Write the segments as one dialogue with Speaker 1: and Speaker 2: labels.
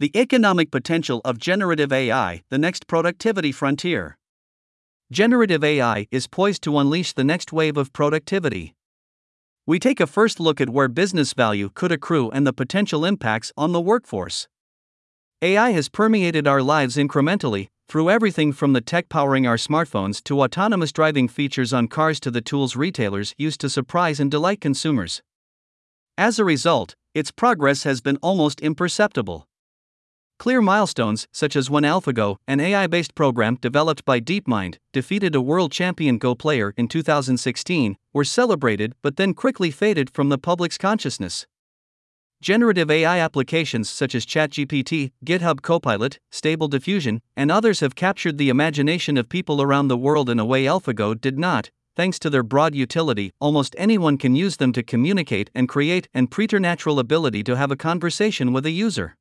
Speaker 1: The economic potential of generative AI, the next productivity frontier. Generative AI is poised to unleash the next wave of productivity. We take a first look at where business value could accrue and the potential impacts on the workforce. AI has permeated our lives incrementally, through everything from the tech powering our smartphones to autonomous driving features on cars to the tools retailers use to surprise and delight consumers. As a result, its progress has been almost imperceptible. Clear milestones, such as when AlphaGo, an AI based program developed by DeepMind, defeated a world champion Go player in 2016, were celebrated but then quickly faded from the public's consciousness. Generative AI applications such as ChatGPT, GitHub Copilot, Stable Diffusion, and others have captured the imagination of people around the world in a way AlphaGo did not. Thanks to their broad utility, almost anyone can use them to communicate and create, and preternatural ability to have a conversation with a user.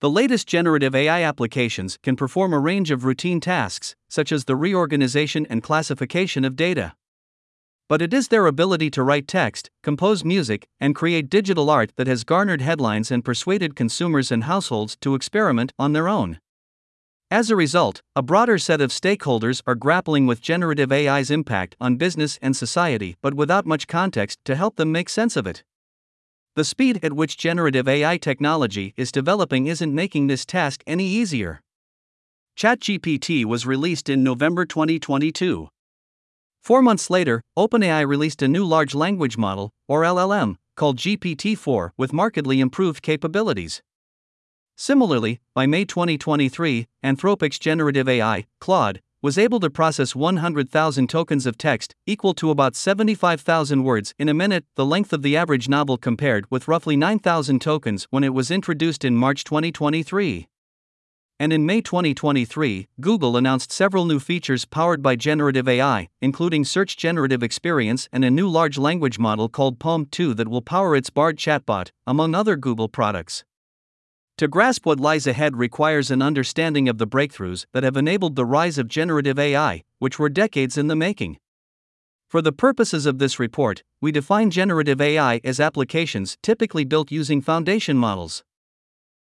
Speaker 1: The latest generative AI applications can perform a range of routine tasks, such as the reorganization and classification of data. But it is their ability to write text, compose music, and create digital art that has garnered headlines and persuaded consumers and households to experiment on their own. As a result, a broader set of stakeholders are grappling with generative AI's impact on business and society, but without much context to help them make sense of it. The speed at which generative AI technology is developing isn't making this task any easier. ChatGPT was released in November 2022. Four months later, OpenAI released a new large language model, or LLM, called GPT 4 with markedly improved capabilities. Similarly, by May 2023, Anthropic's generative AI, Claude, was able to process 100,000 tokens of text, equal to about 75,000 words in a minute, the length of the average novel compared with roughly 9,000 tokens when it was introduced in March 2023. And in May 2023, Google announced several new features powered by generative AI, including Search Generative Experience and a new large language model called PaLM 2 that will power its Bard chatbot, among other Google products. To grasp what lies ahead requires an understanding of the breakthroughs that have enabled the rise of generative AI, which were decades in the making. For the purposes of this report, we define generative AI as applications typically built using foundation models.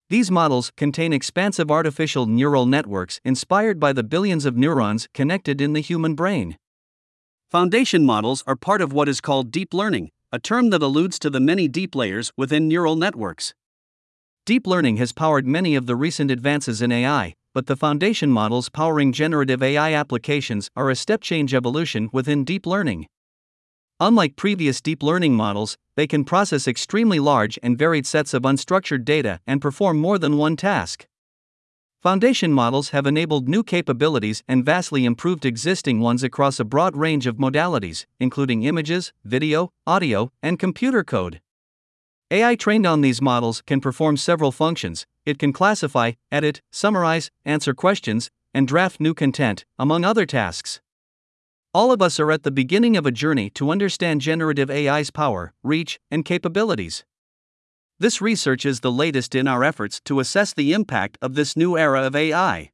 Speaker 1: These models contain expansive artificial neural networks inspired by the billions of neurons connected in the human brain. Foundation models are part of what is called deep learning, a term that alludes to the many deep layers within neural networks. Deep learning has powered many of the recent advances in AI, but the foundation models powering generative AI applications are a step change evolution within deep learning. Unlike previous deep learning models, they can process extremely large and varied sets of unstructured data and perform more than one task. Foundation models have enabled new capabilities and vastly improved existing ones across a broad range of modalities, including images, video, audio, and computer code. AI trained on these models can perform several functions. It can classify, edit, summarize, answer questions, and draft new content, among other tasks. All of us are at the beginning of a journey to understand generative AI's power, reach, and capabilities. This research is the latest in our efforts to assess the impact of this new era of AI.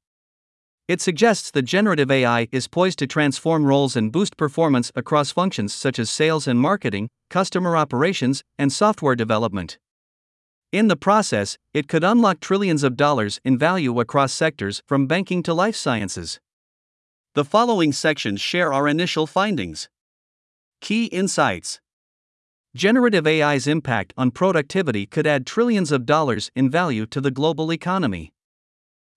Speaker 1: It suggests that generative AI is poised to transform roles and boost performance across functions such as sales and marketing, customer operations, and software development. In the process, it could unlock trillions of dollars in value across sectors from banking to life sciences. The following sections share our initial findings. Key insights Generative AI's impact on productivity could add trillions of dollars in value to the global economy.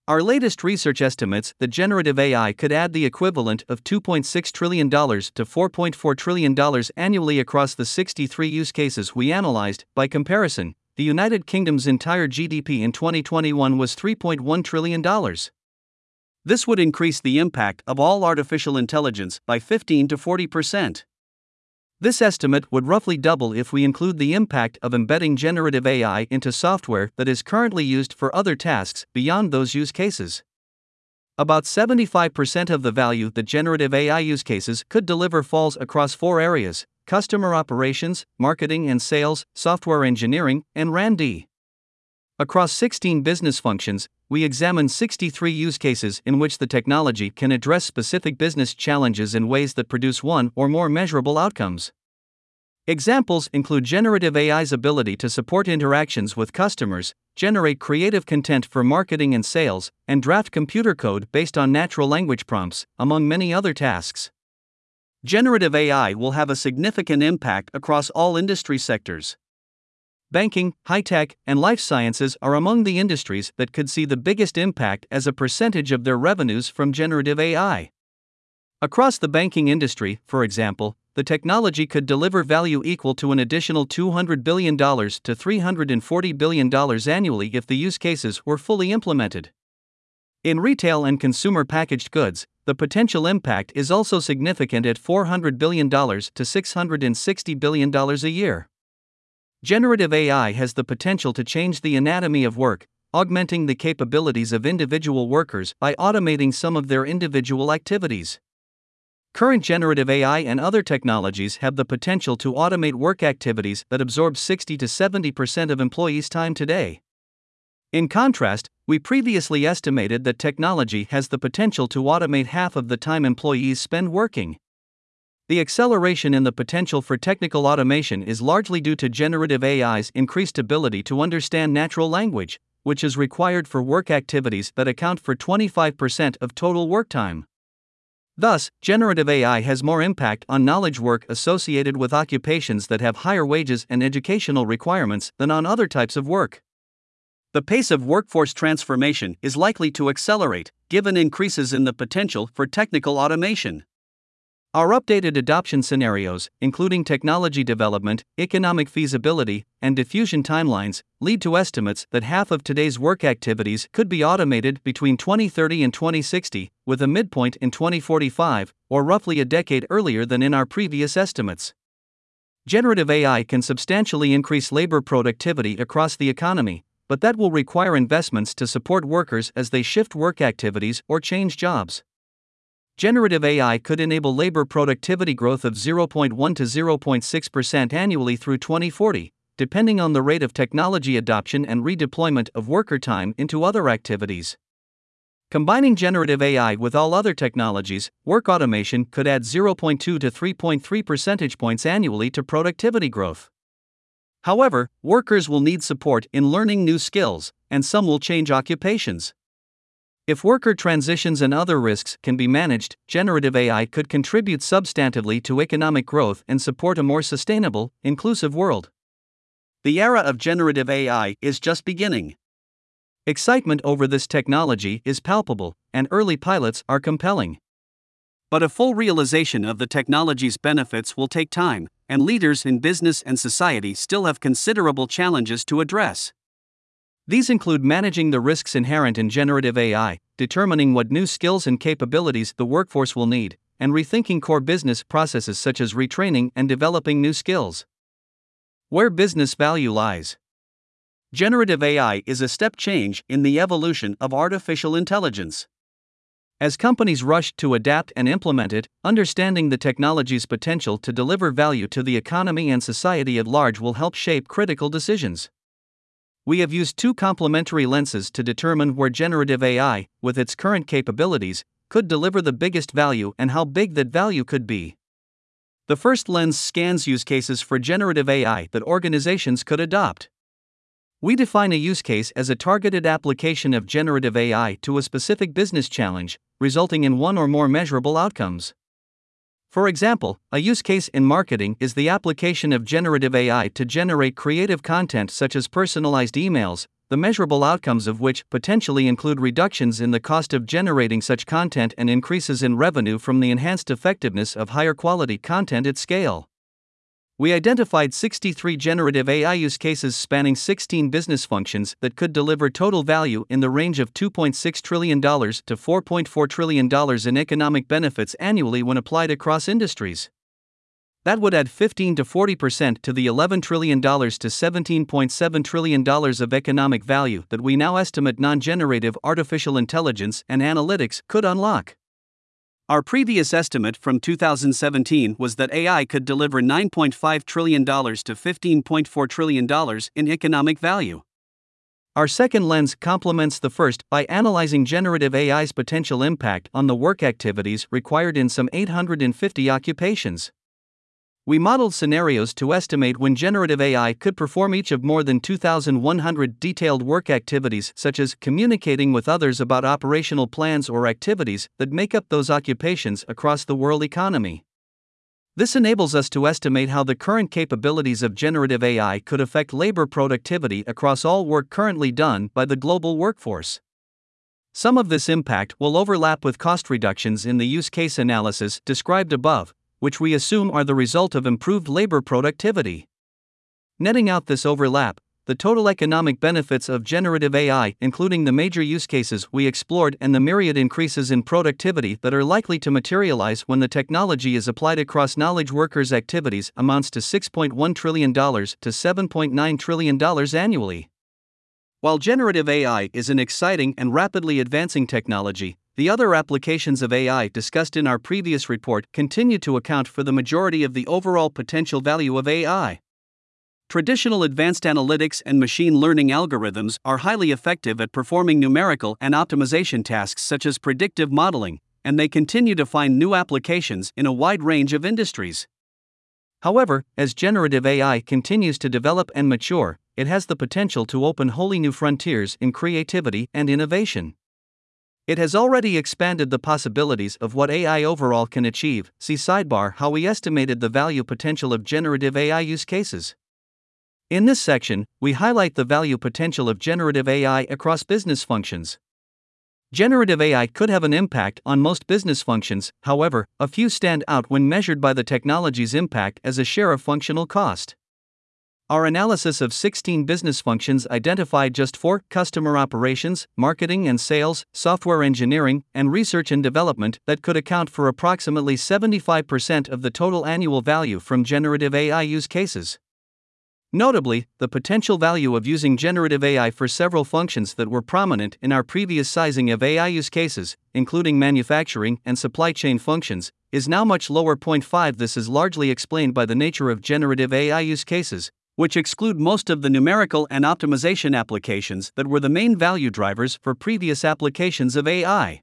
Speaker 1: Our latest research estimates that generative AI could add the equivalent of $2.6 trillion to $4.4 trillion annually across the 63 use cases we analyzed. By comparison, the United Kingdom's entire GDP in 2021 was $3.1 trillion. This would increase the impact of all artificial intelligence by 15 to 40 percent. This estimate would roughly double if we include the impact of embedding generative AI into software that is currently used for other tasks beyond those use cases. About 75% of the value that generative AI use cases could deliver falls across four areas customer operations, marketing and sales, software engineering, and R&D. Across 16 business functions, we examine 63 use cases in which the technology can address specific business challenges in ways that produce one or more measurable outcomes. Examples include generative AI's ability to support interactions with customers, generate creative content for marketing and sales, and draft computer code based on natural language prompts, among many other tasks. Generative AI will have a significant impact across all industry sectors. Banking, high tech, and life sciences are among the industries that could see the biggest impact as a percentage of their revenues from generative AI. Across the banking industry, for example, the technology could deliver value equal to an additional $200 billion to $340 billion annually if the use cases were fully implemented. In retail and consumer packaged goods, the potential impact is also significant at $400 billion to $660 billion a year. Generative AI has the potential to change the anatomy of work, augmenting the capabilities of individual workers by automating some of their individual activities. Current generative AI and other technologies have the potential to automate work activities that absorb 60 to 70% of employees' time today. In contrast, we previously estimated that technology has the potential to automate half of the time employees spend working. The acceleration in the potential for technical automation is largely due to generative AI's increased ability to understand natural language, which is required for work activities that account for 25% of total work time. Thus, generative AI has more impact on knowledge work associated with occupations that have higher wages and educational requirements than on other types of work. The pace of workforce transformation is likely to accelerate, given increases in the potential for technical automation. Our updated adoption scenarios, including technology development, economic feasibility, and diffusion timelines, lead to estimates that half of today's work activities could be automated between 2030 and 2060, with a midpoint in 2045, or roughly a decade earlier than in our previous estimates. Generative AI can substantially increase labor productivity across the economy, but that will require investments to support workers as they shift work activities or change jobs. Generative AI could enable labor productivity growth of 0.1 to 0.6% annually through 2040, depending on the rate of technology adoption and redeployment of worker time into other activities. Combining generative AI with all other technologies, work automation could add 0.2 to 3.3 percentage points annually to productivity growth. However, workers will need support in learning new skills, and some will change occupations. If worker transitions and other risks can be managed, generative AI could contribute substantively to economic growth and support a more sustainable, inclusive world. The era of generative AI is just beginning. Excitement over this technology is palpable, and early pilots are compelling. But a full realization of the technology's benefits will take time, and leaders in business and society still have considerable challenges to address. These include managing the risks inherent in generative AI, determining what new skills and capabilities the workforce will need, and rethinking core business processes such as retraining and developing new skills. Where business value lies. Generative AI is a step change in the evolution of artificial intelligence. As companies rush to adapt and implement it, understanding the technology's potential to deliver value to the economy and society at large will help shape critical decisions. We have used two complementary lenses to determine where generative AI, with its current capabilities, could deliver the biggest value and how big that value could be. The first lens scans use cases for generative AI that organizations could adopt. We define a use case as a targeted application of generative AI to a specific business challenge, resulting in one or more measurable outcomes. For example, a use case in marketing is the application of generative AI to generate creative content such as personalized emails, the measurable outcomes of which potentially include reductions in the cost of generating such content and increases in revenue from the enhanced effectiveness of higher quality content at scale we identified 63 generative AI use cases spanning 16 business functions that could deliver total value in the range of $2.6 trillion to $4.4 trillion in economic benefits annually when applied across industries. That would add 15 to 40% to the $11 trillion to $17.7 trillion of economic value that we now estimate non generative artificial intelligence and analytics could unlock. Our previous estimate from 2017 was that AI could deliver $9.5 trillion to $15.4 trillion in economic value. Our second lens complements the first by analyzing generative AI's potential impact on the work activities required in some 850 occupations. We modeled scenarios to estimate when generative AI could perform each of more than 2,100 detailed work activities, such as communicating with others about operational plans or activities that make up those occupations across the world economy. This enables us to estimate how the current capabilities of generative AI could affect labor productivity across all work currently done by the global workforce. Some of this impact will overlap with cost reductions in the use case analysis described above, which we assume are the result of improved labor productivity. Netting out this overlap, the total economic benefits of generative AI, including the major use cases we explored and the myriad increases in productivity that are likely to materialize when the technology is applied across knowledge workers' activities, amounts to $6.1 trillion to $7.9 trillion annually. While generative AI is an exciting and rapidly advancing technology, the other applications of AI discussed in our previous report continue to account for the majority of the overall potential value of AI. Traditional advanced analytics and machine learning algorithms are highly effective at performing numerical and optimization tasks such as predictive modeling, and they continue to find new applications in a wide range of industries. However, as generative AI continues to develop and mature, it has the potential to open wholly new frontiers in creativity and innovation. It has already expanded the possibilities of what AI overall can achieve. See sidebar how we estimated the value potential of generative AI use cases. In this section, we highlight the value potential of generative AI across business functions. Generative AI could have an impact on most business functions, however, a few stand out when measured by the technology's impact as a share of functional cost. Our analysis of 16 business functions identified just four customer operations, marketing and sales, software engineering, and research and development that could account for approximately 75% of the total annual value from generative AI use cases. Notably, the potential value of using generative AI for several functions that were prominent in our previous sizing of AI use cases, including manufacturing and supply chain functions, is now much lower. 0.5 This is largely explained by the nature of generative AI use cases, which exclude most of the numerical and optimization applications that were the main value drivers for previous applications of AI.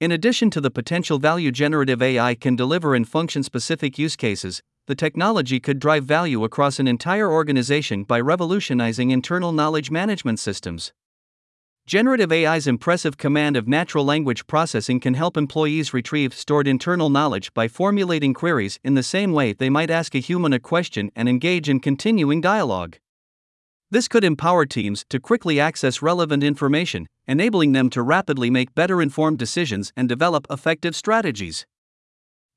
Speaker 1: In addition to the potential value generative AI can deliver in function specific use cases, the technology could drive value across an entire organization by revolutionizing internal knowledge management systems. Generative AI's impressive command of natural language processing can help employees retrieve stored internal knowledge by formulating queries in the same way they might ask a human a question and engage in continuing dialogue. This could empower teams to quickly access relevant information, enabling them to rapidly make better informed decisions and develop effective strategies.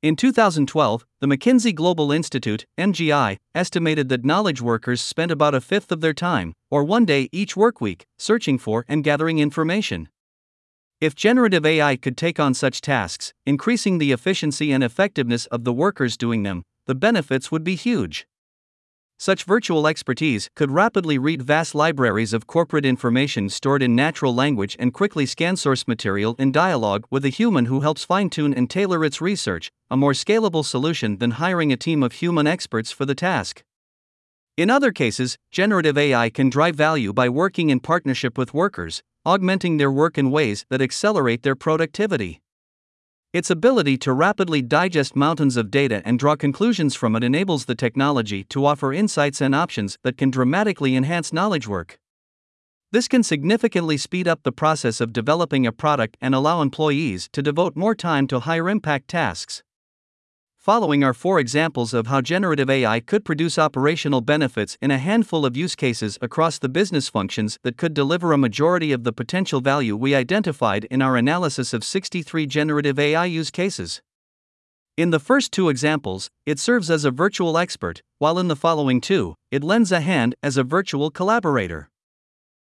Speaker 1: In 2012, the McKinsey Global Institute, MGI, estimated that knowledge workers spent about a fifth of their time, or one day each workweek, searching for and gathering information. If generative AI could take on such tasks, increasing the efficiency and effectiveness of the workers doing them, the benefits would be huge. Such virtual expertise could rapidly read vast libraries of corporate information stored in natural language and quickly scan source material in dialogue with a human who helps fine tune and tailor its research, a more scalable solution than hiring a team of human experts for the task. In other cases, generative AI can drive value by working in partnership with workers, augmenting their work in ways that accelerate their productivity. Its ability to rapidly digest mountains of data and draw conclusions from it enables the technology to offer insights and options that can dramatically enhance knowledge work. This can significantly speed up the process of developing a product and allow employees to devote more time to higher impact tasks. Following are four examples of how generative AI could produce operational benefits in a handful of use cases across the business functions that could deliver a majority of the potential value we identified in our analysis of 63 generative AI use cases. In the first two examples, it serves as a virtual expert, while in the following two, it lends a hand as a virtual collaborator.